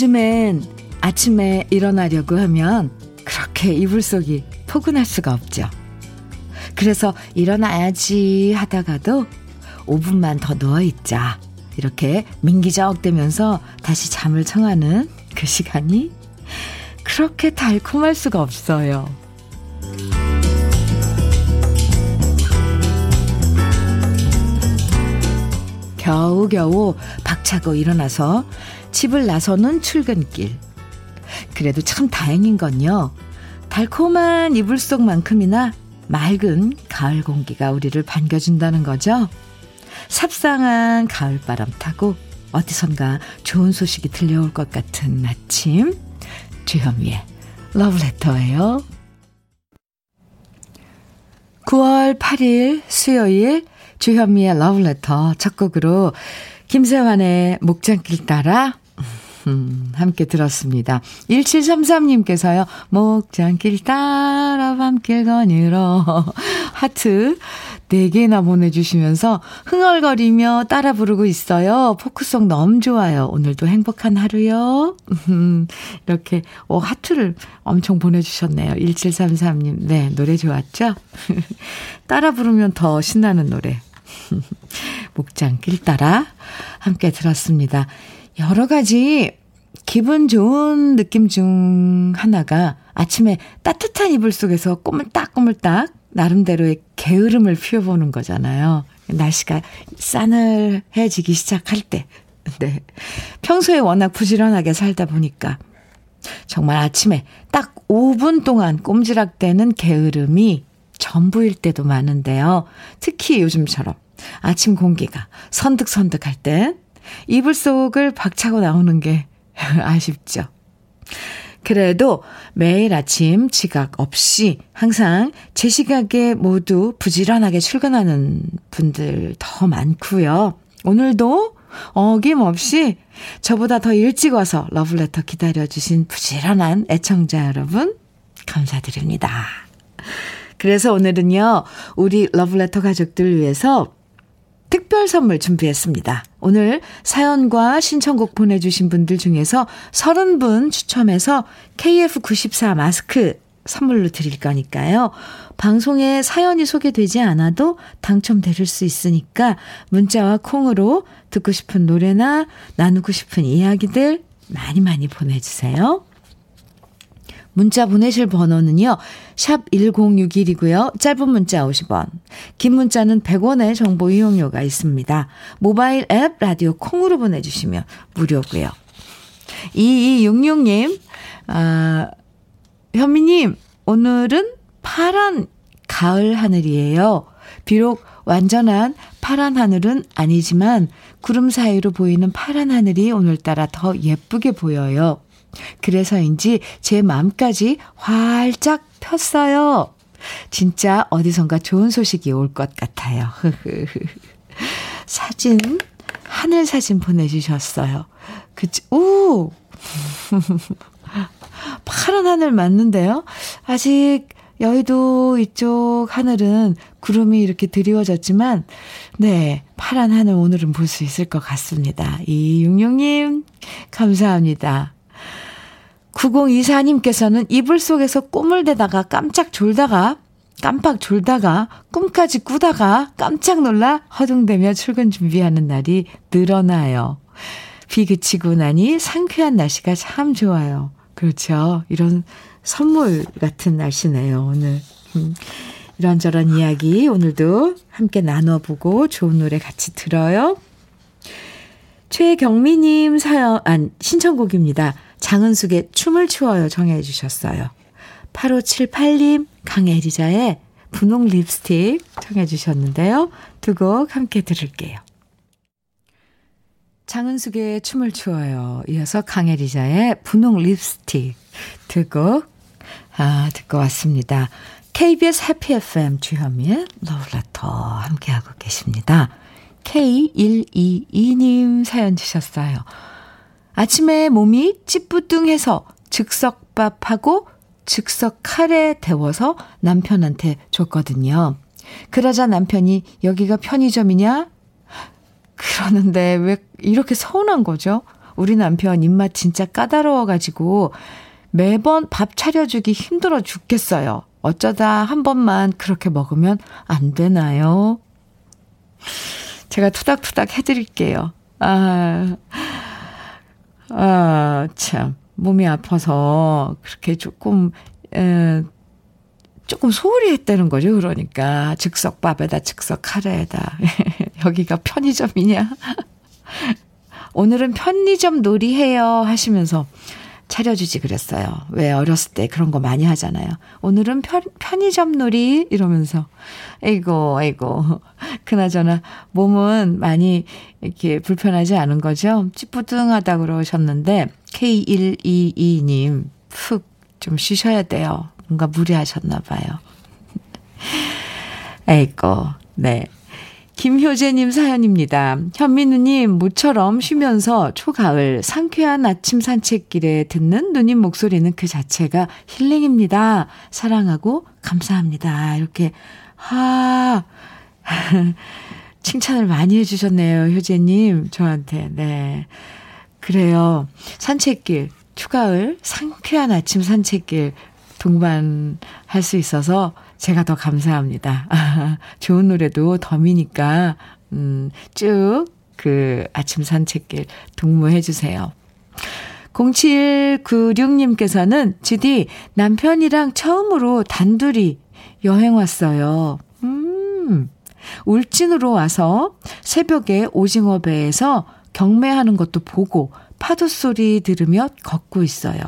요즘엔 아침에 일어나려고 하면 그렇게 이불 속이 포근할 수가 없죠. 그래서 일어나야지 하다가도 5분만 더 누워있자. 이렇게 민기적대면서 다시 잠을 청하는 그 시간이 그렇게 달콤할 수가 없어요. 겨우겨우 박차고 일어나서 집을 나서는 출근길. 그래도 참 다행인 건요. 달콤한 이불 속만큼이나 맑은 가을 공기가 우리를 반겨준다는 거죠. 삽상한 가을바람 타고 어디선가 좋은 소식이 들려올 것 같은 아침. 주현미의 러브레터예요. 9월 8일 수요일 주현미의 러브레터 첫 곡으로 김세환의 목장길 따라 음, 함께 들었습니다. 1733님께서요, 목장길 따라 밤길 거니러 하트 4개나 보내주시면서 흥얼거리며 따라 부르고 있어요. 포크송 너무 좋아요. 오늘도 행복한 하루요. 이렇게, 오, 하트를 엄청 보내주셨네요. 1733님. 네, 노래 좋았죠? 따라 부르면 더 신나는 노래. 목장길 따라 함께 들었습니다. 여러 가지 기분 좋은 느낌 중 하나가 아침에 따뜻한 이불 속에서 꼬물딱꼬물딱 나름대로의 게으름을 피워보는 거잖아요. 날씨가 싸늘해지기 시작할 때. 네. 평소에 워낙 부지런하게 살다 보니까 정말 아침에 딱 5분 동안 꼼지락대는 게으름이 전부일 때도 많은데요. 특히 요즘처럼 아침 공기가 선득선득할 땐 이불 속을 박차고 나오는 게 아쉽죠. 그래도 매일 아침 지각 없이 항상 제 시각에 모두 부지런하게 출근하는 분들 더 많고요. 오늘도 어김없이 저보다 더 일찍 와서 러블레터 기다려주신 부지런한 애청자 여러분, 감사드립니다. 그래서 오늘은요, 우리 러블레터 가족들 위해서 선물 준비했습니다. 오늘 사연과 신청곡 보내주신 분들 중에서 30분 추첨해서 KF94 마스크 선물로 드릴 거니까요. 방송에 사연이 소개되지 않아도 당첨될 수 있으니까 문자와 콩으로 듣고 싶은 노래나 나누고 싶은 이야기들 많이 많이 보내주세요. 문자 보내실 번호는요. 샵 1061이고요. 짧은 문자 50원. 긴 문자는 100원의 정보 이용료가 있습니다. 모바일 앱 라디오 콩으로 보내주시면 무료고요. 2266님, 아, 현미님, 오늘은 파란 가을 하늘이에요. 비록 완전한 파란 하늘은 아니지만 구름 사이로 보이는 파란 하늘이 오늘따라 더 예쁘게 보여요. 그래서인지 제 마음까지 활짝 폈어요. 진짜 어디선가 좋은 소식이 올 것 같아요. 사진, 하늘 사진 보내주셨어요. 그치, 오! 파란 하늘 맞는데요? 아직 여의도 이쪽 하늘은 구름이 이렇게 드리워졌지만, 네, 파란 하늘 오늘은 볼 수 있을 것 같습니다. 이육육님, 감사합니다. 9024님께서는 이불 속에서 꿈을 대다가 깜짝 졸다가 깜빡 졸다가 꿈까지 꾸다가 깜짝 놀라 허둥대며 출근 준비하는 날이 늘어나요. 비 그치고 나니 상쾌한 날씨가 참 좋아요. 그렇죠. 이런 선물 같은 날씨네요, 오늘. 음, 이런저런 이야기 오늘도 함께 나눠보고 좋은 노래 같이 들어요. 최경미님 사연, 안, 신청곡입니다. 장은숙의 춤을 추어요 정해 주셨어요. 8578님 강혜리자의 분홍 립스틱 청해 주셨는데요. 두 곡 함께 들을게요. 장은숙의 춤을 추어요. 이어서 강혜리자의 분홍 립스틱 두곡 아, 듣고 왔습니다. KBS 해피 FM 주현미의 러브레터 함께하고 계십니다. K122님 사연 주셨어요. 아침에 몸이 찌뿌둥해서 즉석밥하고 즉석 카레 데워서 남편한테 줬거든요. 그러자 남편이 여기가 편의점이냐? 그러는데 왜 이렇게 서운한 거죠? 우리 남편 입맛 진짜 까다로워가지고 매번 밥 차려주기 힘들어 죽겠어요. 어쩌다 한 번만 그렇게 먹으면 안 되나요? 제가 투닥투닥 해드릴게요. 아, 아, 참. 몸이 아파서 그렇게 조금, 에, 조금 소홀히 했다는 거죠. 그러니까. 즉석밥에다 즉석 카레에다. 여기가 편의점이냐? 오늘은 편의점 놀이해요 하시면서 차려주지 그랬어요. 왜 어렸을 때 그런 거 많이 하잖아요. 오늘은 편, 편의점 놀이 이러면서. 아이고, 아이고. 그나저나 몸은 많이 이렇게 불편하지 않은 거죠? 찌뿌둥하다 그러셨는데, K122님, 푹 좀 쉬셔야 돼요. 뭔가 무리하셨나 봐요. 아이고, 네. 김효재님 사연입니다. 현민우님, 모처럼 쉬면서 초가을 상쾌한 아침 산책길에 듣는 누님 목소리는 그 자체가 힐링입니다. 사랑하고 감사합니다. 이렇게, 하, 칭찬을 많이 해주셨네요. 효재님, 저한테. 네. 그래요. 산책길, 초가을 상쾌한 아침 산책길 동반할 수 있어서 제가 더 감사합니다. 좋은 노래도 덤이니까, 음, 쭉 그 아침 산책길 동무해 주세요. 0796님께서는 주디 남편이랑 처음으로 단둘이 여행 왔어요. 음, 울진으로 와서 새벽에 오징어 배에서 경매하는 것도 보고 파도 소리 들으며 걷고 있어요.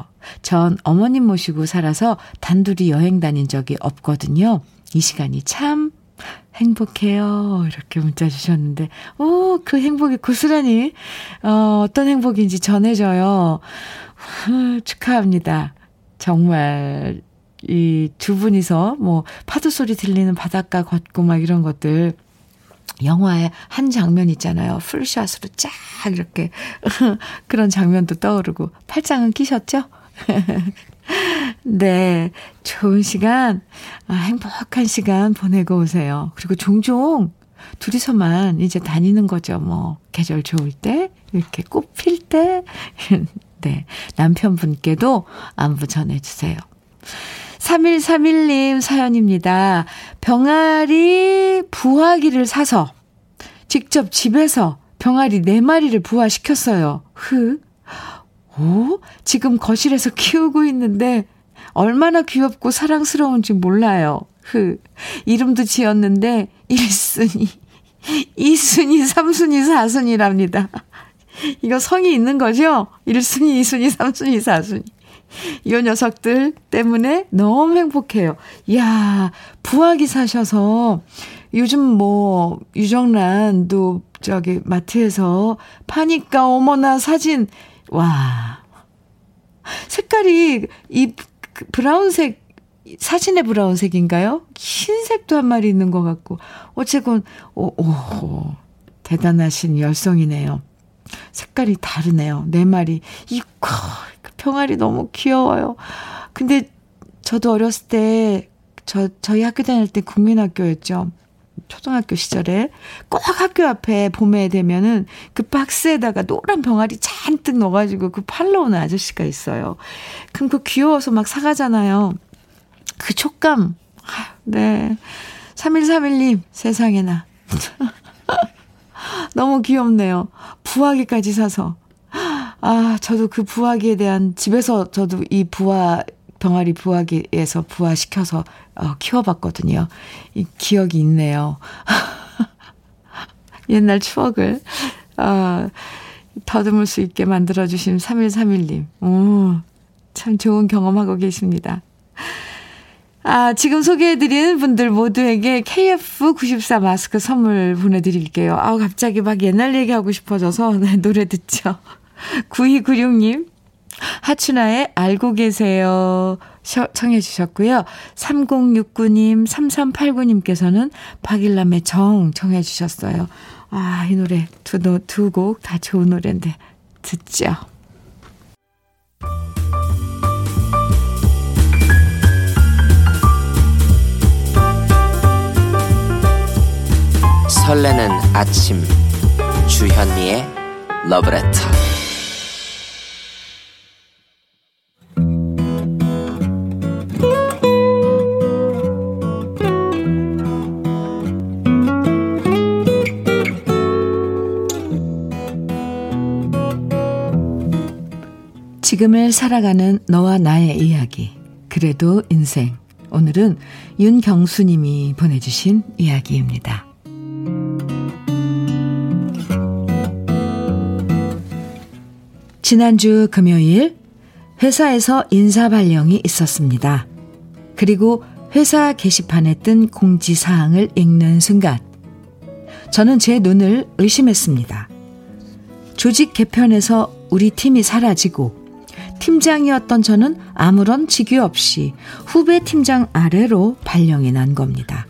전 어머님 모시고 살아서 단둘이 여행 다닌 적이 없거든요. 이 시간이 참 행복해요. 이렇게 문자 주셨는데, 오, 그 행복이 고스란히, 어, 어떤 행복인지 전해져요. 후, 축하합니다. 정말, 이 두 분이서 뭐, 파도 소리 들리는 바닷가 걷고 막 이런 것들, 영화의 한 장면 있잖아요. 풀샷으로 쫙 이렇게 그런 장면도 떠오르고 팔짱은 끼셨죠? 네. 좋은 시간, 아, 행복한 시간 보내고 오세요. 그리고 종종 둘이서만 이제 다니는 거죠. 뭐, 계절 좋을 때, 이렇게 꽃 필 때. 네. 남편분께도 안부 전해주세요. 3131님 사연입니다. 병아리 부화기를 사서 직접 집에서 병아리 4마리를 부화시켰어요. 흐. 오, 지금 거실에서 키우고 있는데 얼마나 귀엽고 사랑스러운지 몰라요. 흐. 이름도 지었는데 1순위, 2순위, 3순위, 4순위랍니다. 이거 성이 있는 거죠? 1순위, 2순위, 3순위, 4순위. 이 녀석들 때문에 너무 행복해요. 이야, 부화기 사셔서 요즘 뭐, 유정란도 저기 마트에서 파니까 어머나 사진 와. 색깔이 이 브라운색 사진의 브라운색인가요? 흰색도 한 마리 있는 것 같고 어쨌건 오, 오 대단하신 열성이네요. 색깔이 다르네요. 네 마리. 이거 병아리 너무 귀여워요. 근데 저도 어렸을 때 저 저희 학교 다닐 때 국민학교였죠. 초등학교 시절에 꼭 학교 앞에 봄에 되면은 그 박스에다가 노란 병아리 잔뜩 넣어가지고 그 팔러 오는 아저씨가 있어요. 그럼 그 귀여워서 막 사가잖아요. 그 촉감. 네. 3131님, 세상에나. 너무 귀엽네요. 부화기까지 사서. 아, 저도 그 부화기에 대한 집에서 저도 이 부화 병아리 부화기에서 부화시켜서 어, 키워봤거든요. 이 기억이 있네요. 옛날 추억을 어, 더듬을 수 있게 만들어주신 3131님. 오, 참 좋은 경험하고 계십니다. 아, 지금 소개해드린 분들 모두에게 KF94 마스크 선물 보내드릴게요. 아우, 갑자기 막 옛날 얘기하고 싶어져서 네, 노래 듣죠. 9296님, 하춘아의 알고 계세요. 청해 주셨고요. 3069님, 3389님께서는 박일남의 정 청해 주셨어요. 아, 이 노래 두, 두곡다 좋은 노래인데 듣죠. 설레는 아침 주현미의 러브레터 지금을 살아가는 너와 나의 이야기. 그래도 인생. 오늘은 윤경수님이 보내주신 이야기입니다. 지난주 금요일 회사에서 인사 발령이 있었습니다. 그리고 회사 게시판에 뜬 공지 사항을 읽는 순간 저는 제 눈을 의심했습니다. 조직 개편에서 우리 팀이 사라지고 팀장이었던 저는 아무런 직위 없이 후배 팀장 아래로 발령이 난 겁니다.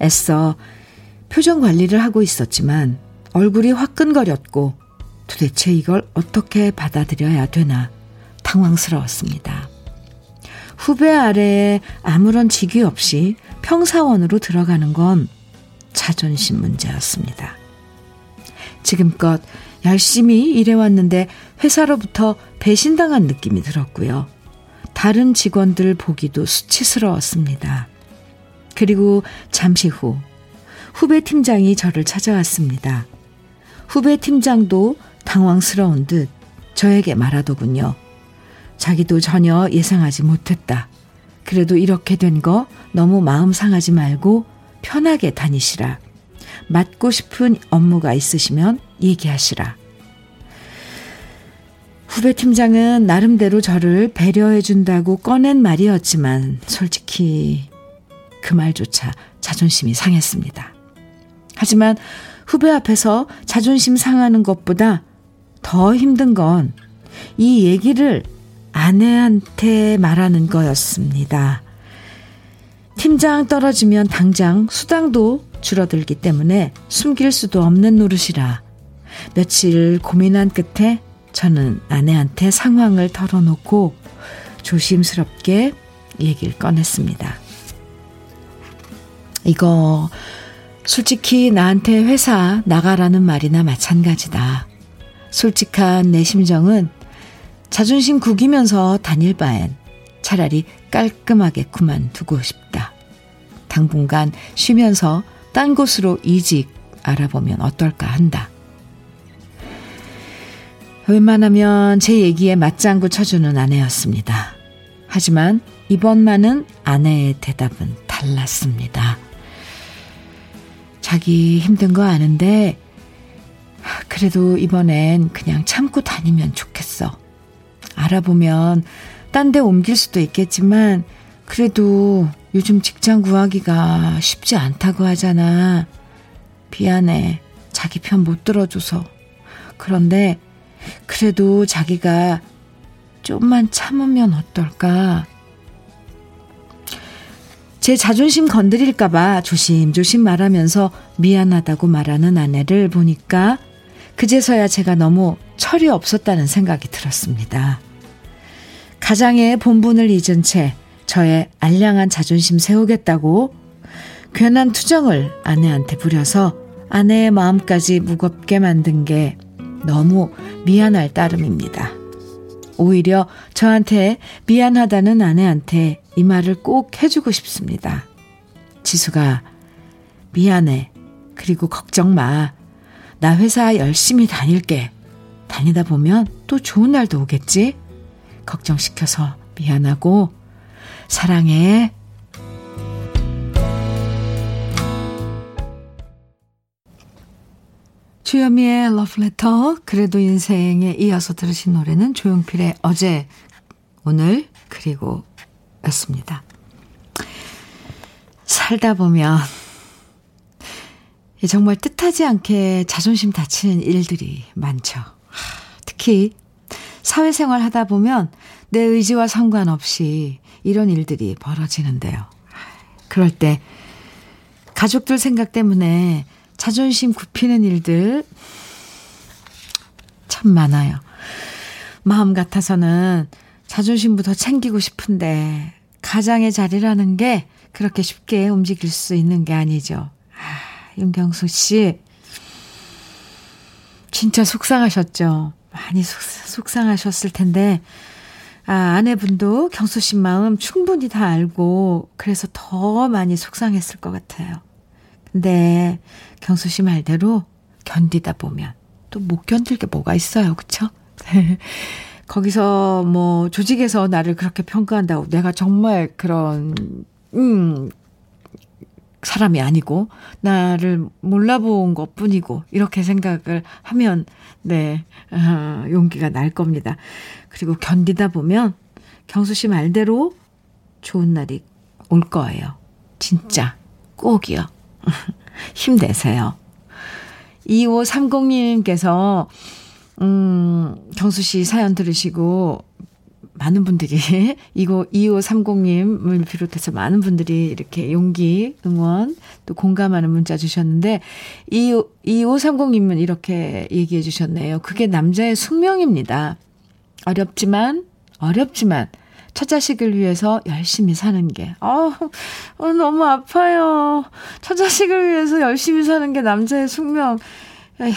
애써 표정 관리를 하고 있었지만 얼굴이 화끈거렸고 도대체 이걸 어떻게 받아들여야 되나 당황스러웠습니다. 후배 아래에 아무런 직위 없이 평사원으로 들어가는 건 자존심 문제였습니다. 지금껏 열심히 일해왔는데 회사로부터 배신당한 느낌이 들었고요. 다른 직원들 보기도 수치스러웠습니다. 그리고 잠시 후 후배 팀장이 저를 찾아왔습니다. 후배 팀장도 당황스러운 듯 저에게 말하더군요. 자기도 전혀 예상하지 못했다. 그래도 이렇게 된 거 너무 마음 상하지 말고 편하게 다니시라. 맡고 싶은 업무가 있으시면 얘기하시라. 후배 팀장은 나름대로 저를 배려해준다고 꺼낸 말이었지만 솔직히 그 말조차 자존심이 상했습니다. 하지만 후배 앞에서 자존심 상하는 것보다 더 힘든 건 이 얘기를 아내한테 말하는 거였습니다. 팀장 떨어지면 당장 수당도 줄어들기 때문에 숨길 수도 없는 노릇이라 며칠 고민한 끝에 저는 아내한테 상황을 털어놓고 조심스럽게 얘기를 꺼냈습니다. 이거 솔직히 나한테 회사 나가라는 말이나 마찬가지다. 솔직한 내 심정은 자존심 구기면서 다닐 바엔 차라리 깔끔하게 그만두고 싶다. 당분간 쉬면서 딴 곳으로 이직 알아보면 어떨까 한다. 웬만하면 제 얘기에 맞장구 쳐주는 아내였습니다. 하지만 이번만은 아내의 대답은 달랐습니다. 자기 힘든 거 아는데, 그래도 이번엔 그냥 참고 다니면 좋겠어. 알아보면 딴 데 옮길 수도 있겠지만, 그래도 요즘 직장 구하기가 쉽지 않다고 하잖아. 미안해. 자기 편 못 들어줘서. 그런데 그래도 자기가 좀만 참으면 어떨까? 제 자존심 건드릴까봐 조심조심 말하면서 미안하다고 말하는 아내를 보니까 그제서야 제가 너무 철이 없었다는 생각이 들었습니다. 가장의 본분을 잊은 채 저의 알량한 자존심 세우겠다고 괜한 투정을 아내한테 부려서 아내의 마음까지 무겁게 만든 게 너무 미안할 따름입니다. 오히려 저한테 미안하다는 아내한테 이 말을 꼭 해주고 싶습니다. 지수가 미안해. 그리고 걱정 마. 나 회사 열심히 다닐게. 다니다 보면 또 좋은 날도 오겠지? 걱정시켜서 미안하고 사랑해. 주현미의 러브레터 그래도 인생에 이어서 들으신 노래는 조용필의 어제 오늘 그리고 였습니다. 살다 보면 정말 뜻하지 않게 자존심 다치는 일들이 많죠. 특히 사회생활 하다 보면 내 의지와 상관없이 이런 일들이 벌어지는데요. 그럴 때 가족들 생각 때문에 자존심 굽히는 일들 참 많아요. 마음 같아서는 자존심부터 챙기고 싶은데 가장의 자리라는 게 그렇게 쉽게 움직일 수 있는 게 아니죠. 아, 윤경수 씨 진짜 속상하셨죠. 많이 속, 속상하셨을 텐데 아, 아내분도 경수 씨 마음 충분히 다 알고 그래서 더 많이 속상했을 것 같아요. 근데 경수 씨 말대로 견디다 보면 또 못 견딜 게 뭐가 있어요. 그쵸? 거기서 뭐 조직에서 나를 그렇게 평가한다고 내가 정말 그런, 음, 사람이 아니고, 나를 몰라본 것 뿐이고, 이렇게 생각을 하면, 네, 어, 용기가 날 겁니다. 그리고 견디다 보면, 경수 씨 말대로 좋은 날이 올 거예요. 진짜, 꼭이요. 힘내세요. 2530님께서, 음, 경수 씨 사연 들으시고, 많은 분들이, 이거 2530님을 비롯해서 많은 분들이 이렇게 용기, 응원, 또 공감하는 문자 주셨는데, 2530님은 이렇게 얘기해 주셨네요. 그게 남자의 숙명입니다. 어렵지만, 어렵지만, 첫 자식을 위해서 열심히 사는 게, 어, 어, 너무 아파요. 첫 자식을 위해서 열심히 사는 게 남자의 숙명. 에이,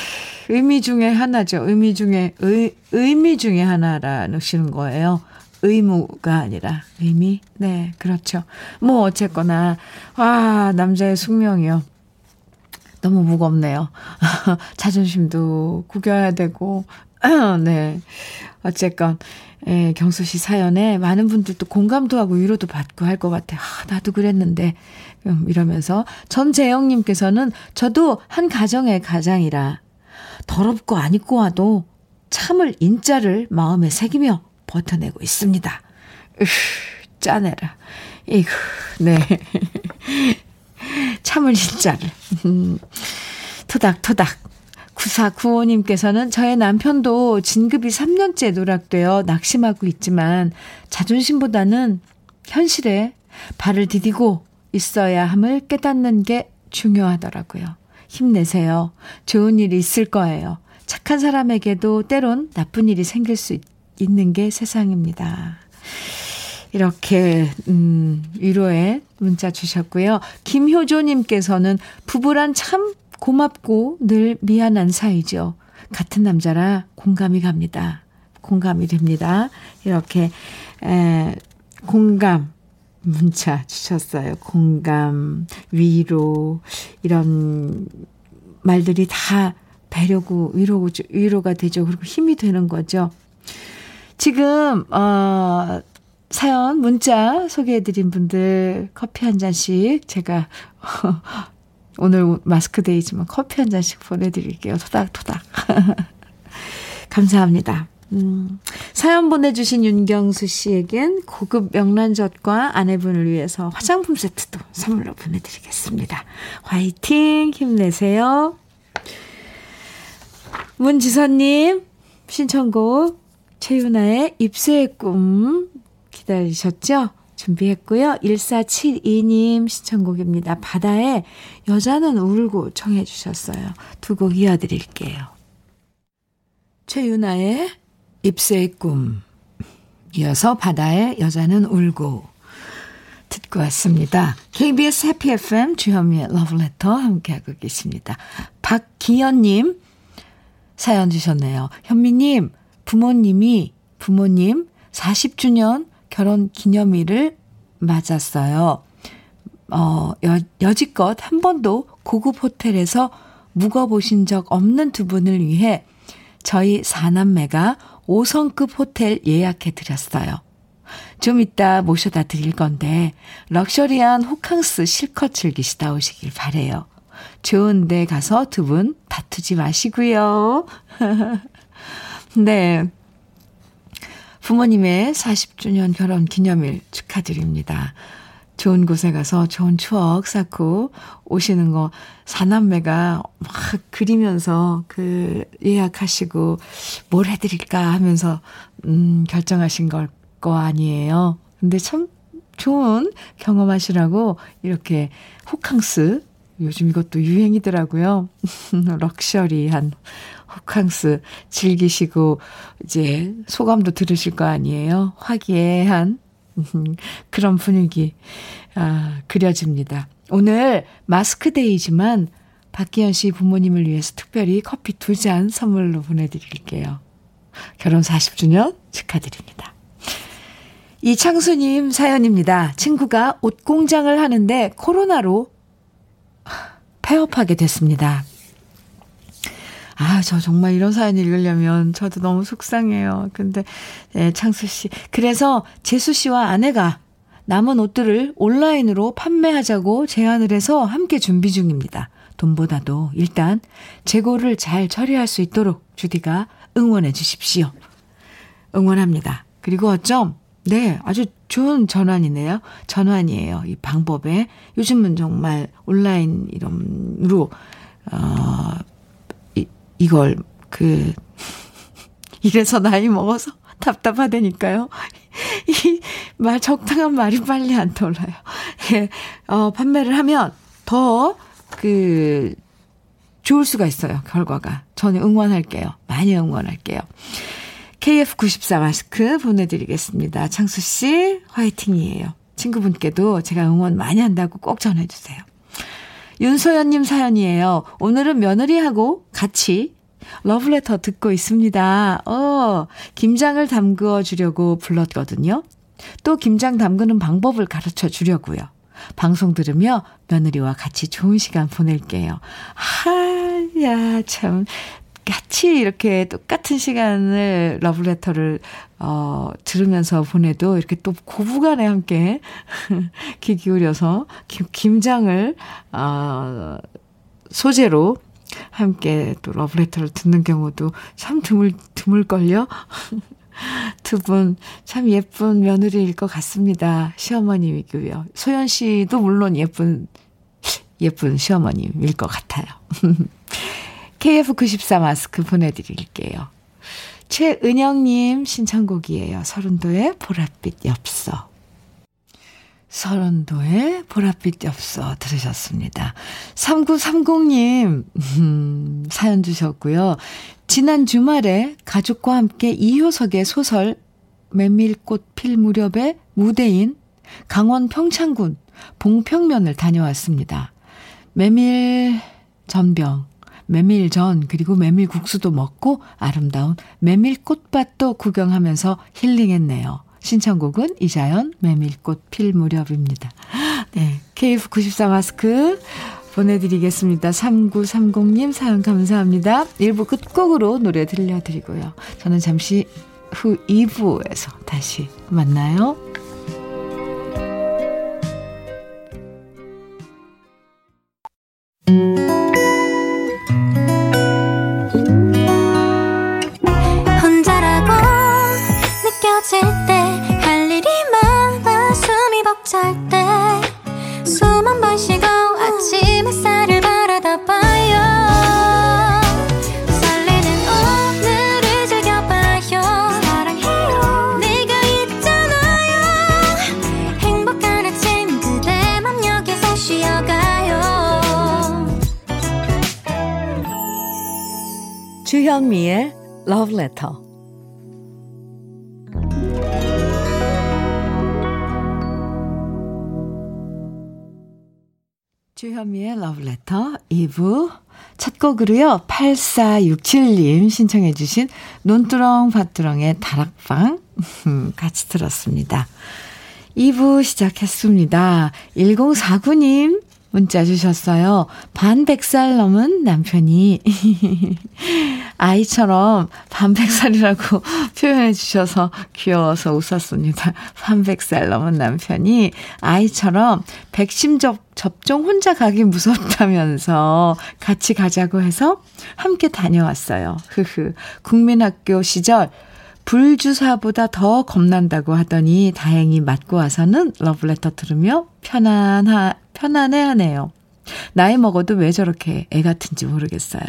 의미 중에 하나죠. 의미 중에, 의, 의미 중에 하나라는 거예요. 의무가 아니라 의미? 네, 그렇죠. 뭐, 어쨌거나, 와, 남자의 숙명이요. 너무 무겁네요. 자존심도 구겨야 되고, 네. 어쨌건, 예, 경수 씨 사연에 많은 분들도 공감도 하고 위로도 받고 할 것 같아요. 아, 나도 그랬는데. 음, 이러면서 전재영님께서는 저도 한 가정의 가장이라 더럽고 안 입고 와도 참을 인자를 마음에 새기며 버텨내고 있습니다. 으, 짜내라. 이거, 네. 참을 인자를. 음, 토닥토닥. 9495님께서는 저의 남편도 진급이 3년째 누락되어 낙심하고 있지만 자존심보다는 현실에 발을 디디고 있어야 함을 깨닫는 게 중요하더라고요. 힘내세요. 좋은 일이 있을 거예요. 착한 사람에게도 때론 나쁜 일이 생길 수 있, 있는 게 세상입니다. 이렇게 음 위로의 문자 주셨고요. 김효조님께서는 부부란 참 고맙고 늘 미안한 사이죠. 같은 남자라 공감이 갑니다. 공감이 됩니다. 이렇게 에, 공감 문자 주셨어요. 공감, 위로 이런 말들이 다 배려고 위로 위로가 되죠. 그리고 힘이 되는 거죠. 지금 어 사연 문자 소개해 드린 분들 커피 한 잔씩 제가 오늘 마스크데이지만 커피 한 잔씩 보내드릴게요. 토닥토닥. 감사합니다. 음, 사연 보내주신 윤경수 씨에겐 고급 명란젓과 아내분을 위해서 화장품 세트도 선물로 보내드리겠습니다. 화이팅! 힘내세요. 문지선님, 신청곡 최윤아의 입새의 꿈 기다리셨죠? 준비했고요. 1472님 신청곡입니다. 바다에 여자는 울고 청해 주셨어요. 두 곡 이어드릴게요. 최윤아의 입새의 꿈 이어서 바다에 여자는 울고 듣고 왔습니다. KBS 해피 FM 주현미의 러브레터 함께하고 계십니다. 박기현님 사연 주셨네요. 현미님 부모님이 부모님 40주년 결혼 기념일을 맞았어요. 어, 여, 여지껏 한 번도 고급 호텔에서 묵어보신 적 없는 두 분을 위해 저희 사남매가 5성급 호텔 예약해 드렸어요. 좀 이따 모셔다 드릴 건데 럭셔리한 호캉스 실컷 즐기시다 오시길 바래요. 좋은 데 가서 두 분 다투지 마시고요. 네. 부모님의 40주년 결혼 기념일 축하드립니다. 좋은 곳에 가서 좋은 추억 쌓고 오시는 거 사남매가 막 그리면서 그 예약하시고 뭘 해드릴까 하면서 음 결정하신 걸 거 아니에요. 근데 참 좋은 경험하시라고 이렇게 호캉스 요즘 이것도 유행이더라고요. 럭셔리한 호캉스 즐기시고 이제 소감도 들으실 거 아니에요. 화기애애한 그런 분위기 아, 그려집니다. 오늘 마스크데이지만 박기현 씨 부모님을 위해서 특별히 커피 두 잔 선물로 보내드릴게요. 결혼 40주년 축하드립니다. 이창수님 사연입니다. 친구가 옷 공장을 하는데 코로나로 폐업하게 됐습니다. 아, 저 정말 이런 사연 읽으려면 저도 너무 속상해요. 근데, 예, 창수 씨. 그래서 재수 씨와 아내가 남은 옷들을 온라인으로 판매하자고 제안을 해서 함께 준비 중입니다. 돈보다도 일단 재고를 잘 처리할 수 있도록 주디가 응원해 주십시오. 응원합니다. 그리고 어쩜, 네, 아주 좋은 전환이네요. 전환이에요. 이 방법에. 요즘은 정말 온라인 이름으로, 어, 이, 이걸, 그, 이래서 나이 먹어서 답답하다니까요. 이 말, 적당한 말이 빨리 안 떠올라요. 예, 어, 판매를 하면 더, 그, 좋을 수가 있어요. 결과가. 저는 응원할게요. 많이 응원할게요. KF94 마스크 보내드리겠습니다. 창수 씨, 화이팅이에요. 친구분께도 제가 응원 많이 한다고 꼭 전해주세요. 윤소연님 사연이에요. 오늘은 며느리하고 같이 러브레터 듣고 있습니다. 어, 김장을 담그어 주려고 불렀거든요. 또 김장 담그는 방법을 가르쳐 주려고요. 방송 들으며 며느리와 같이 좋은 시간 보낼게요. 하야, 참. 같이 이렇게 똑같은 시간을 러브레터를 어 들으면서 보내도 이렇게 또 고부간에 함께 귀 기울여서 김, 김장을 어 소재로 함께 또 러브레터를 듣는 경우도 참 드물, 드물걸요? 두 분 참 예쁜 며느리일 것 같습니다. 시어머님이고요. 소연 씨도 물론 예쁜, 예쁜 시어머님일 것 같아요. KF94 마스크 보내드릴게요. 최은영님 신청곡이에요. 서른도의 보랏빛 엽서. 서른도의 보랏빛 엽서 들으셨습니다. 3930님, 음, 사연 주셨고요. 지난 주말에 가족과 함께 이효석의 소설 메밀꽃 필 무렵의 무대인 강원 평창군 봉평면을 다녀왔습니다. 메밀 전병, 메밀전, 그리고 메밀국수도 먹고 아름다운 메밀꽃밭도 구경하면서 힐링했네요. 신청곡은 이자연 메밀꽃 필 무렵입니다. 네. KF94 마스크 보내드리겠습니다. 3930님 사연 감사합니다. 1부 끝곡으로 노래 들려드리고요. 저는 잠시 후 2부에서 다시 만나요. Letter. 주현미의 Letter 2부 첫 곡으로요. 8467님 신청해 주신 논두렁 밭두렁의 다락방 같이 들었습니다. 2부 시작했습니다. 1049님 문자 주셨어요. 반 백살 넘은 남편이 아이처럼 반 백살이라고 표현해 주셔서 귀여워서 웃었습니다. 반 백살 넘은 남편이 아이처럼 백신 접, 접종 혼자 가기 무섭다면서 같이 가자고 해서 함께 다녀왔어요. 흐흐. 국민학교 시절 불주사보다 더 겁난다고 하더니 다행히 맞고 와서는 러브레터 들으며 편안하, 편안해 하네요. 나이 먹어도 왜 저렇게 애 같은지 모르겠어요.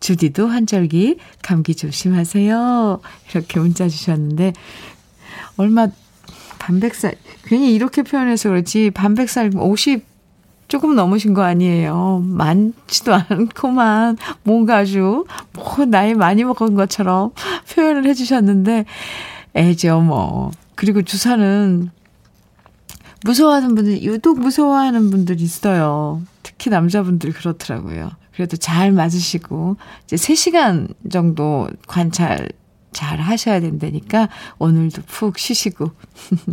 주디도 한절기 감기 조심하세요. 이렇게 문자 주셨는데, 얼마, 반백살, 괜히 이렇게 표현해서 그렇지, 반백살 50 조금 넘으신 거 아니에요. 많지도 않고만, 뭔가 아주, 뭐, 나이 많이 먹은 것처럼 표현을 해주셨는데, 애죠, 뭐. 그리고 주사는 무서워하는 분들, 유독 무서워하는 분들 있어요. 특히 남자분들 그렇더라고요. 그래도 잘 맞으시고, 이제 3시간 정도 관찰 잘 하셔야 된다니까, 오늘도 푹 쉬시고.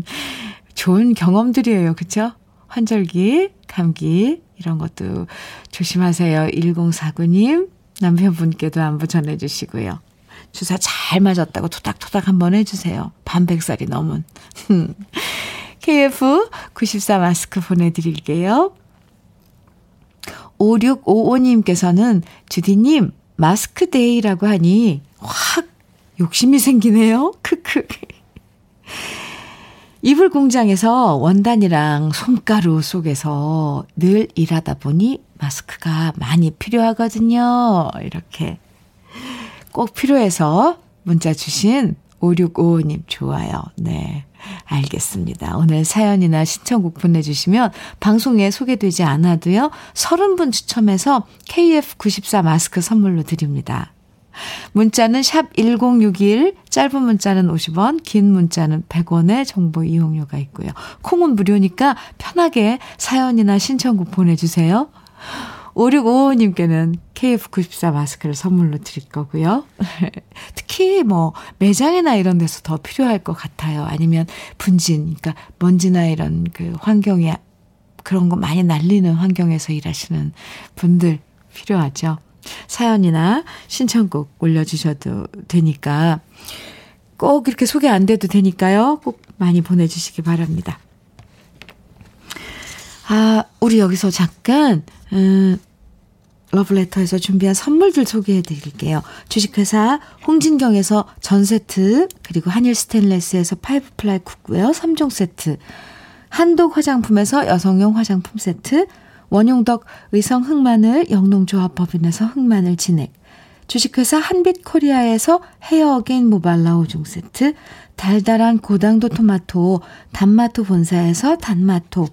좋은 경험들이에요. 그쵸? 환절기, 감기, 이런 것도 조심하세요. 1049님, 남편분께도 안부 전해주시고요. 주사 잘 맞았다고 토닥토닥 한번 해주세요. 반백살이 넘은. KF94 마스크 보내드릴게요. 5655님께서는 주디님 마스크 데이라고 하니 확 욕심이 생기네요. 크크. 이불 공장에서 원단이랑 솜가루 속에서 늘 일하다 보니 마스크가 많이 필요하거든요. 이렇게 꼭 필요해서 문자 주신 5655님 좋아요. 네. 알겠습니다. 오늘 사연이나 신청곡 보내주시면 방송에 소개되지 않아도요. 30분 추첨해서 KF94 마스크 선물로 드립니다. 문자는 샵 1061, 짧은 문자는 50원, 긴 문자는 100원의 정보 이용료가 있고요. 콩은 무료니까 편하게 사연이나 신청곡 보내주세요. 5655님께는 KF94 마스크를 선물로 드릴 거고요. 특히 뭐 매장이나 이런 데서 더 필요할 것 같아요. 아니면 분진, 그러니까 먼지나 이런 그 환경에 그런 거 많이 날리는 환경에서 일하시는 분들 필요하죠. 사연이나 신청곡 올려주셔도 되니까 꼭 이렇게 소개 안 돼도 되니까요. 꼭 많이 보내주시기 바랍니다. 아, 우리 여기서 잠깐, 음, 러브레터에서 준비한 선물들 소개해 드릴게요. 주식회사 홍진경에서 전 세트, 그리고 한일 스텐레스에서 five ply cookware 3종 세트, 한독 화장품에서 여성용 화장품 세트, 원용덕 의성 흑마늘 영농조합법인에서 흑마늘 진액, 주식회사 한빛코리아에서 헤어 어게인 모발라 5종 세트, 달달한 고당도 토마토. 단마토 본사에서 단마토,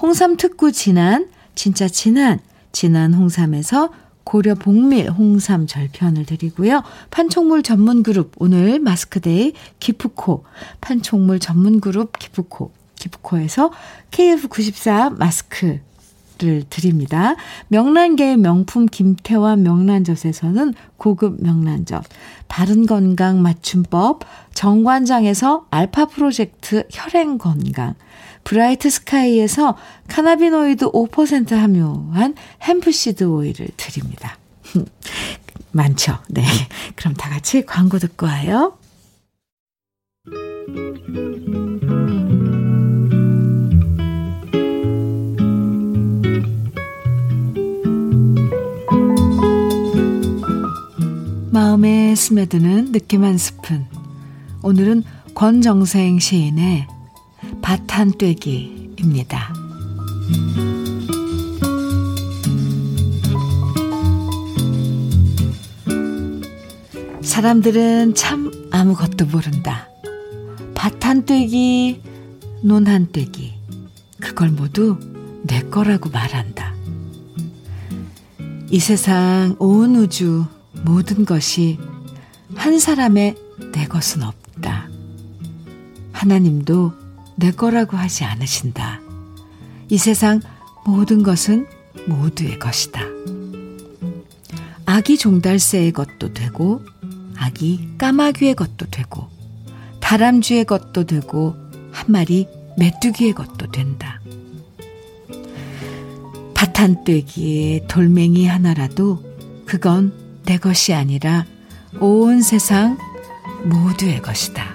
홍삼 특구 진한, 진짜 진한, 진한 홍삼에서 고려 복밀 홍삼 절편을 드리고요. 판촉물 전문 그룹 오늘 마스크데이 기프코. 판촉물 전문 그룹 기프코. 기프코에서 KF94 마스크 를 드립니다. 명란계의 명품 김태환 명란젓에서는 고급 명란젓, 바른 건강 맞춤법, 정관장에서 알파 프로젝트 혈행 건강, 브라이트 스카이에서 cannabinoid 5% 함유한 hempseed 오일을 드립니다. 많죠? 네. 그럼 다 같이 광고 듣고 와요. 마음에 스며드는 느낌 한 스푼. 오늘은 권정생 시인의 밭한떼기입니다. 사람들은 참 아무것도 모른다. 밭한떼기, 논한떼기. 그걸 모두 내 거라고 말한다. 이 세상 온 우주 모든 것이 한 사람의 내 것은 없다. 하나님도 내 거라고 하지 않으신다. 이 세상 모든 것은 모두의 것이다. 아기 종달새의 것도 되고, 아기 까마귀의 것도 되고, 다람쥐의 것도 되고, 한 마리 메뚜기의 것도 된다. 바탄떼기에 돌멩이 하나라도 그건 내 것이 아니라 온 세상 모두의 것이다.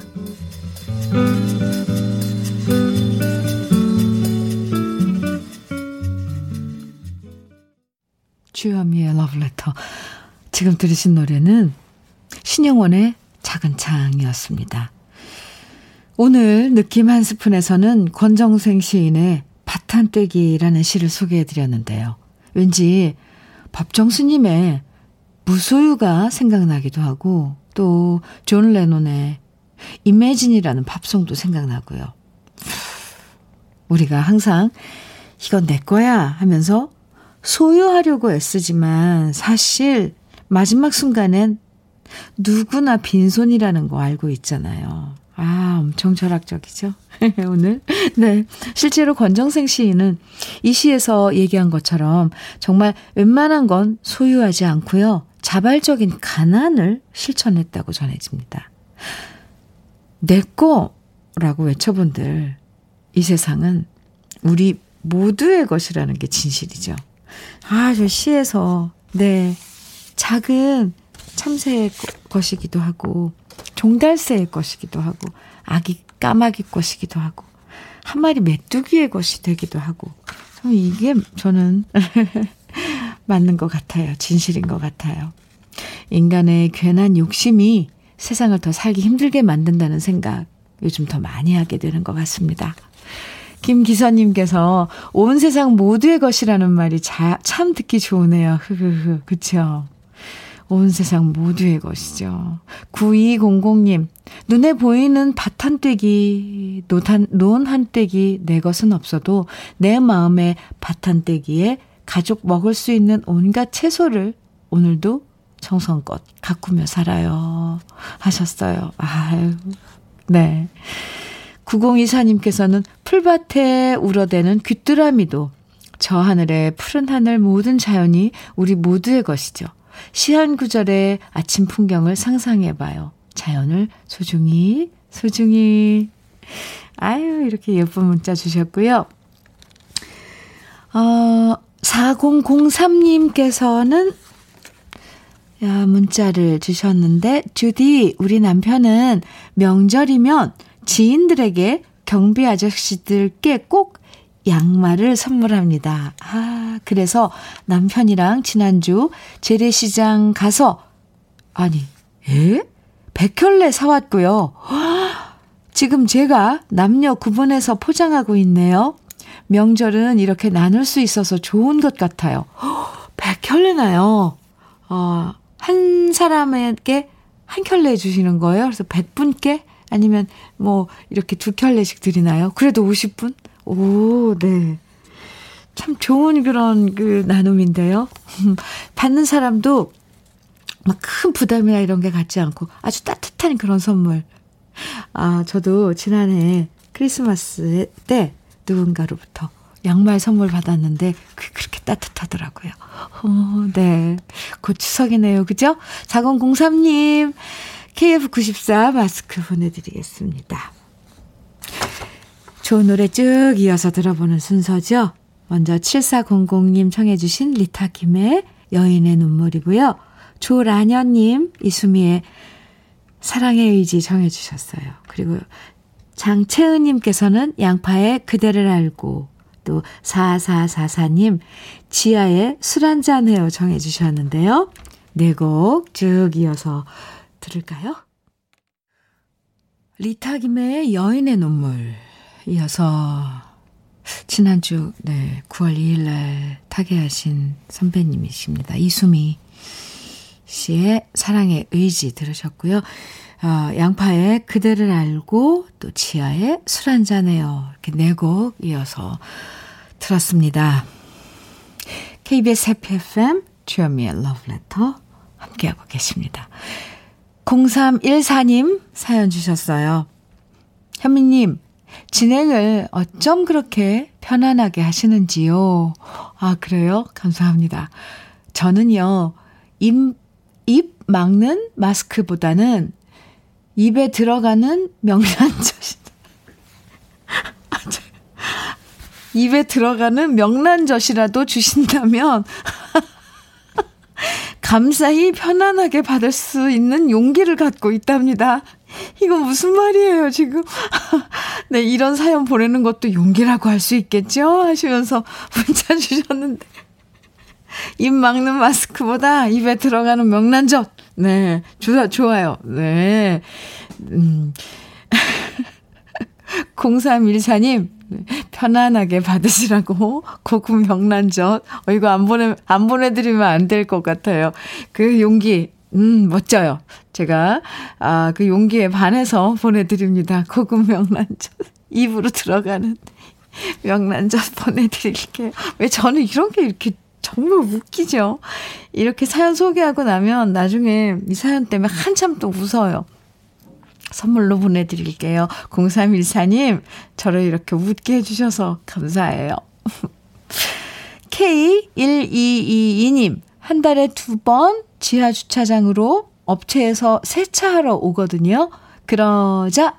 주현미의 러브레터. 지금 들으신 노래는 신영원의 작은 창이었습니다. 오늘 느낌 한 스푼에서는 권정생 시인의 밭한떼기라는 시를 소개해 드렸는데요. 왠지 법정 스님의 무소유가 생각나기도 하고 또 존 레논의 Imagine이라는 팝송도 생각나고요. 우리가 항상 이건 내 거야 하면서 소유하려고 애쓰지만 사실 마지막 순간엔 누구나 빈손이라는 거 알고 있잖아요. 아, 엄청 철학적이죠? 오늘. 네. 실제로 권정생 시인은 이 시에서 얘기한 것처럼 정말 웬만한 건 소유하지 않고요. 자발적인 가난을 실천했다고 전해집니다. 내 거라고 외쳐본들 이 세상은 우리 모두의 것이라는 게 진실이죠. 아, 저 시에서, 네. 작은 참새의 것이기도 하고, 종달새의 것이기도 하고, 아기 까마귀 것이기도 하고, 한 마리 메뚜기의 것이 되기도 하고, 이게 저는 맞는 것 같아요. 진실인 것 같아요. 인간의 괜한 욕심이 세상을 더 살기 힘들게 만든다는 생각 요즘 더 많이 하게 되는 것 같습니다. 김기사님께서 온 세상 모두의 것이라는 말이 자, 참 듣기 좋으네요. 흐흐흐. 그쵸? 온 세상 모두의 것이죠. 9200님, 눈에 보이는 밭 한 떼기, 논한 떼기, 내 것은 없어도 내 마음의 밭 한 떼기에 가족 먹을 수 있는 온갖 채소를 오늘도 정성껏 가꾸며 살아요. 하셨어요. 아유, 네. 9024님께서는 풀밭에 울어대는 귀뚜라미도 저 하늘의 푸른 하늘 모든 자연이 우리 모두의 것이죠. 시한 구절의 아침 풍경을 상상해봐요. 자연을 소중히, 소중히. 아유, 이렇게 예쁜 문자 주셨고요. 어, 4003님께서는 야, 문자를 주셨는데, 주디, 우리 남편은 명절이면 지인들에게 경비 아저씨들께 꼭 양말을 선물합니다. 아, 그래서 남편이랑 지난주 재래시장 가서, 아니, 에? 백혈레 사왔고요. 지금 제가 남녀 구분해서 포장하고 있네요. 명절은 이렇게 나눌 수 있어서 좋은 것 같아요. 백혈레나요? 어, 한 사람에게 한 켤레 주시는 거예요? 그래서 100분께? 아니면 뭐 이렇게 두 켤레씩 드리나요? 그래도 50분? 오, 네. 참 좋은 그런 그 나눔인데요. 받는 사람도 막 큰 부담이나 이런 게 갖지 않고 아주 따뜻한 그런 선물. 아, 저도 지난해 크리스마스 때 누군가로부터 양말 선물 받았는데 그게 그렇게 따뜻하더라고요. 어, 네. 곧 추석이네요. 그죠? 4003님, KF94 마스크 보내드리겠습니다. 좋은 노래 쭉 이어서 들어보는 순서죠. 먼저 7400님 청해주신 리타 김의 여인의 눈물이고요. 조라년님, 이수미의 사랑의 의지 정해주셨어요. 그리고 장채은님께서는 양파의 그대를 알고 또 4444님 지하에 술 한잔 해요 정해 주셨는데요. 네 곡 쭉 이어서 들을까요? 리타 김의 여인의 눈물 이어서 지난주 네 9월 2일 날 타계하신 선배님이십니다. 이수미 씨의 사랑의 의지 들으셨고요. 어, 양파의 그대를 알고 또 지하의 술 한잔해요. 이렇게 네 곡 이어서 들었습니다. KBS 해피 FM 주현미의 러브레터 함께하고 계십니다. 0314님 사연 주셨어요. 현미님, 진행을 어쩜 그렇게 편안하게 하시는지요? 아, 그래요? 감사합니다. 저는요, 입, 입 막는 마스크보다는 입에 들어가는 명란젓이 입에 들어가는 명란젓이라도 주신다면 감사히 편안하게 받을 수 있는 용기를 갖고 있답니다. 이거 무슨 말이에요, 지금? 네, 이런 사연 보내는 것도 용기라고 할 수 있겠죠? 하시면서 문자 주셨는데. 입 막는 마스크보다 입에 들어가는 명란젓. 네, 좋아, 좋아요. 네. 음. 0314님, 편안하게 받으시라고 고급 명란젓. 어, 이거 안 보내, 안 보내드리면 안 될 것 같아요. 그 용기, 음, 멋져요. 제가, 아, 그 용기에 반해서 보내드립니다. 고급 명란젓. 입으로 들어가는 명란젓 보내드릴게요. 왜 저는 이런 게 이렇게 정말 웃기죠? 이렇게 사연 소개하고 나면 나중에 이 사연 때문에 한참 또 웃어요. 선물로 보내드릴게요. 0314님, 저를 이렇게 웃게 해주셔서 감사해요. K1222님, 한 달에 두 번 지하 주차장으로 업체에서 세차하러 오거든요. 그러자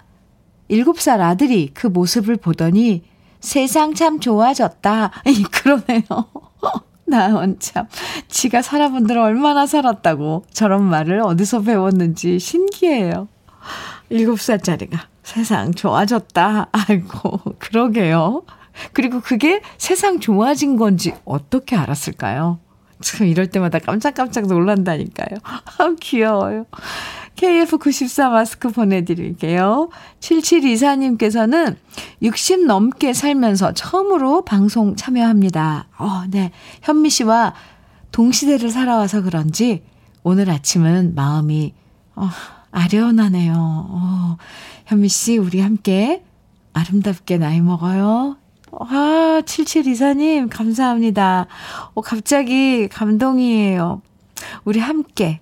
7살 아들이 그 모습을 보더니 세상 참 좋아졌다. 그러네요. 나원 참. 지가 살아본 데를 얼마나 살았다고 저런 말을 어디서 배웠는지 신기해요. 7살짜리가 세상 좋아졌다. 아이고, 그러게요. 그리고 그게 세상 좋아진 건지 어떻게 알았을까요? 참 이럴 때마다 깜짝깜짝 놀란다니까요. 아, 귀여워요. KF94 마스크 보내드릴게요. 7724님께서는 60 넘게 살면서 처음으로 방송 참여합니다. 어, 네. 현미 씨와 동시대를 살아와서 그런지 오늘 아침은 마음이, 어, 아련하네요. 어, 현미 씨, 우리 함께 아름답게 나이 먹어요. 아, 7724님, 감사합니다. 어, 갑자기 감동이에요. 우리 함께,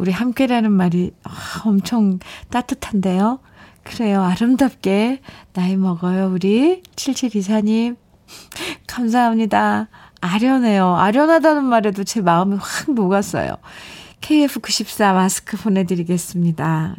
우리 함께라는 말이 아, 엄청 따뜻한데요. 그래요. 아름답게 나이 먹어요, 우리. 7724님. 감사합니다. 아련해요. 아련하다는 말에도 제 마음이 확 녹았어요. KF94 마스크 보내드리겠습니다.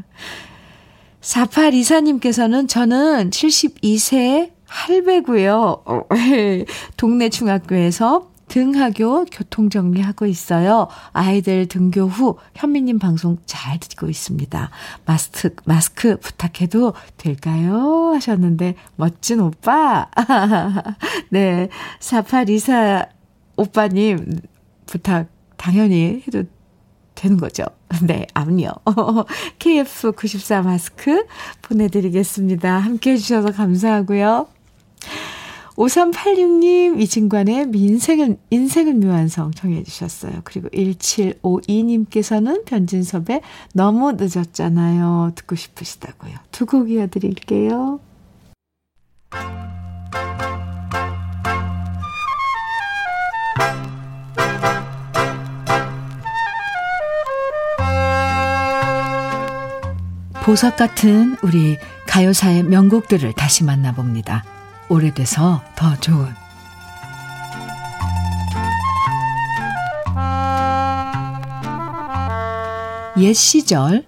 4824님께서는 저는 72세 할배고요. 어, 동네 중학교에서 등하교 교통정리하고 있어요. 아이들 등교 후 현미님 방송 잘 듣고 있습니다. 마스크, 마스크 부탁해도 될까요? 하셨는데, 멋진 오빠. 네. 4824 오빠님 부탁 당연히 해도 되는 거죠. 네, 암요. KF94 마스크 보내드리겠습니다. 함께 해주셔서 감사하고요. 5386님, 이진관의 민생은, 인생은 묘한성 정해 주셨어요. 그리고 1752님께서는 변진섭의 너무 늦었잖아요. 듣고 싶으시다고요. 두 곡 이어드릴게요. 보석 같은 우리 가요사의 명곡들을 다시 만나봅니다. 오래돼서 더 좋은 옛 시절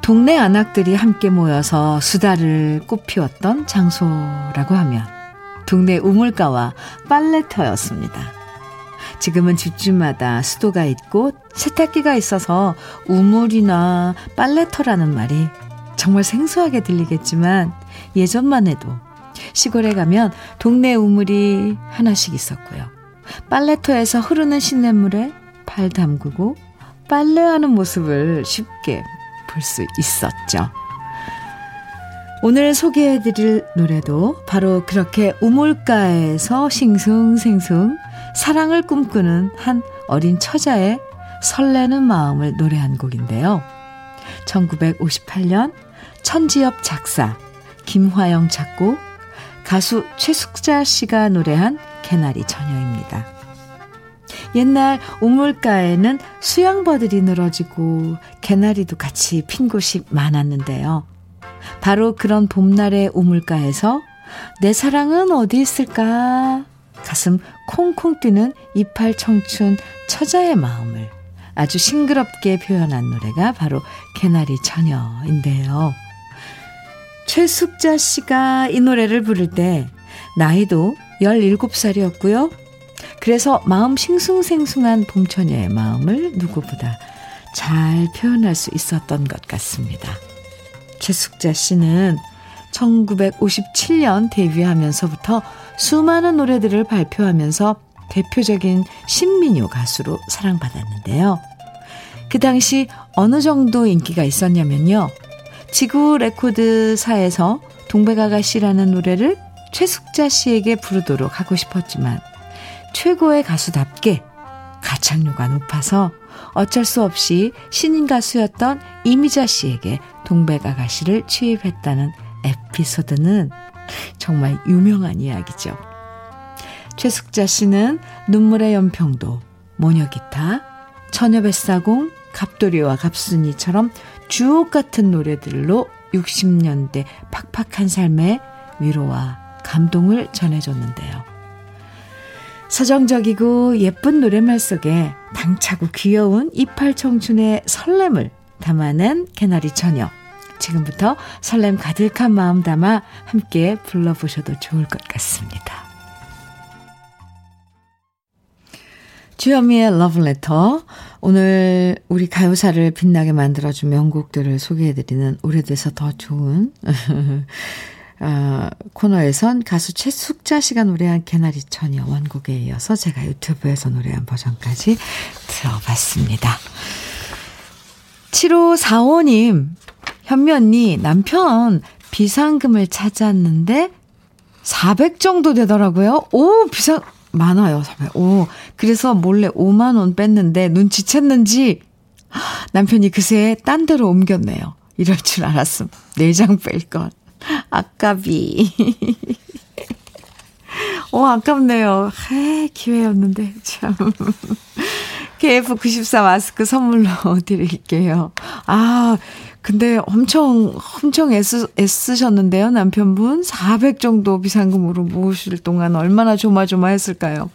동네 안악들이 함께 모여서 수다를 꽃피웠던 장소라고 하면 동네 우물가와 빨래터였습니다. 지금은 집집마다 수도가 있고 세탁기가 있어서 우물이나 빨래터라는 말이 정말 생소하게 들리겠지만 예전만 해도 시골에 가면 동네 우물이 하나씩 있었고요. 빨래터에서 흐르는 시냇물에 발 담그고 빨래하는 모습을 쉽게 볼 수 있었죠. 오늘 소개해드릴 노래도 바로 그렇게 우물가에서 싱숭생숭 사랑을 꿈꾸는 한 어린 처자의 설레는 마음을 노래한 곡인데요. 1958년 천지엽 작사, 김화영 작곡, 가수 최숙자 씨가 노래한 개나리 처녀입니다. 옛날 우물가에는 수양버들이 늘어지고 개나리도 같이 핀 곳이 많았는데요. 바로 그런 봄날의 우물가에서 내 사랑은 어디 있을까? 가슴 콩콩 뛰는 이팔 청춘 처자의 마음을 아주 싱그럽게 표현한 노래가 바로 개나리 처녀인데요. 최숙자 씨가 이 노래를 부를 때 나이도 17살이었고요. 그래서 마음 싱숭생숭한 봄처녀의 마음을 누구보다 잘 표현할 수 있었던 것 같습니다. 최숙자 씨는 1957년 데뷔하면서부터 수많은 노래들을 발표하면서 대표적인 신민요 가수로 사랑받았는데요. 그 당시 어느 정도 인기가 있었냐면요. 지구 레코드사에서 동백아가씨라는 노래를 최숙자 씨에게 부르도록 하고 싶었지만 최고의 가수답게 가창료가 높아서 어쩔 수 없이 신인 가수였던 이미자 씨에게 동백아가씨를 취입했다는 에피소드는 정말 유명한 이야기죠. 최숙자 씨는 눈물의 연평도, 모녀기타, 처녀뱃사공, 갑돌이와 갑순이처럼 주옥 같은 노래들로 60년대 팍팍한 삶의 위로와 감동을 전해줬는데요. 서정적이고 예쁜 노랫말 속에 당차고 귀여운 이팔 청춘의 설렘을 담아낸 개나리 처녀. 지금부터 설렘 가득한 마음 담아 함께 불러보셔도 좋을 것 같습니다. 주현미의 러브레터. 오늘 우리 가요사를 빛나게 만들어준 명곡들을 소개해드리는 오래돼서 더 좋은 어, 코너에선 가수 최숙자 씨가 노래한 개나리 처녀 원곡에 이어서 제가 유튜브에서 노래한 버전까지 들어봤습니다. 7545님, 현미 언니, 남편 비상금을 찾았는데 400 정도 되더라고요. 오, 비상, 많아요, 400. 오, 그래서 몰래 5만원 뺐는데 눈치챘는지 남편이 그새 딴 데로 옮겼네요. 이럴 줄 알았음. 내장 뺄 것. 아깝이. 오, 아깝네요. 해, 기회였는데, 참. KF94 마스크 선물로 드릴게요. 아, 근데 엄청, 엄청 애쓰, 애쓰셨는데요, 남편분. 400 정도 비상금으로 모으실 동안 얼마나 조마조마했을까요?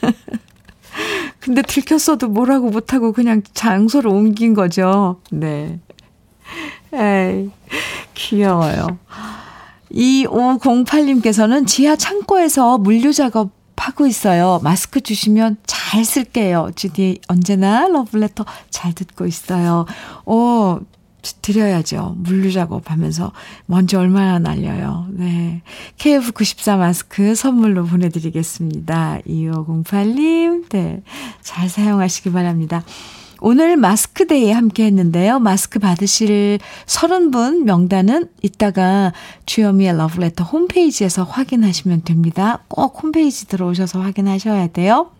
근데 들켰어도 뭐라고 못하고 그냥 장소를 옮긴 거죠. 네. 에이, 귀여워요. 2508님께서는 지하 창고에서 물류 작업 하고 있어요. 마스크 주시면 잘 쓸게요. 주디 언제나 러블레터 잘 듣고 있어요. 오, 드려야죠. 물류 작업하면서 먼지 얼마나 날려요. 네. KF94 마스크 선물로 보내드리겠습니다. 2508님, 네. 잘 사용하시기 바랍니다. 오늘 마스크데이 함께 했는데요. 마스크 받으실 30분 명단은 이따가 주여미의 러브레터 홈페이지에서 확인하시면 됩니다. 꼭 홈페이지 들어오셔서 확인하셔야 돼요.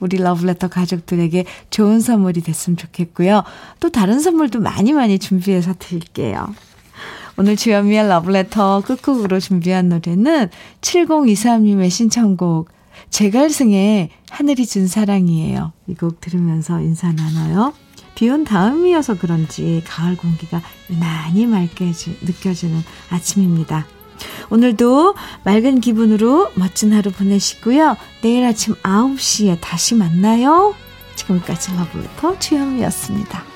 우리 러브레터 가족들에게 좋은 선물이 됐으면 좋겠고요. 또 다른 선물도 많이 많이 준비해서 드릴게요. 오늘 주현미의 러브레터 끝곡으로 준비한 노래는 7023님의 신청곡 제갈승의 하늘이 준 사랑이에요. 이 곡 들으면서 인사 나눠요. 비온 다음이어서 그런지 가을 공기가 유난히 맑게 느껴지는 아침입니다. 오늘도 맑은 기분으로 멋진 하루 보내시고요. 내일 아침 9시에 다시 만나요. 지금까지 러브레터 주현미였습니다.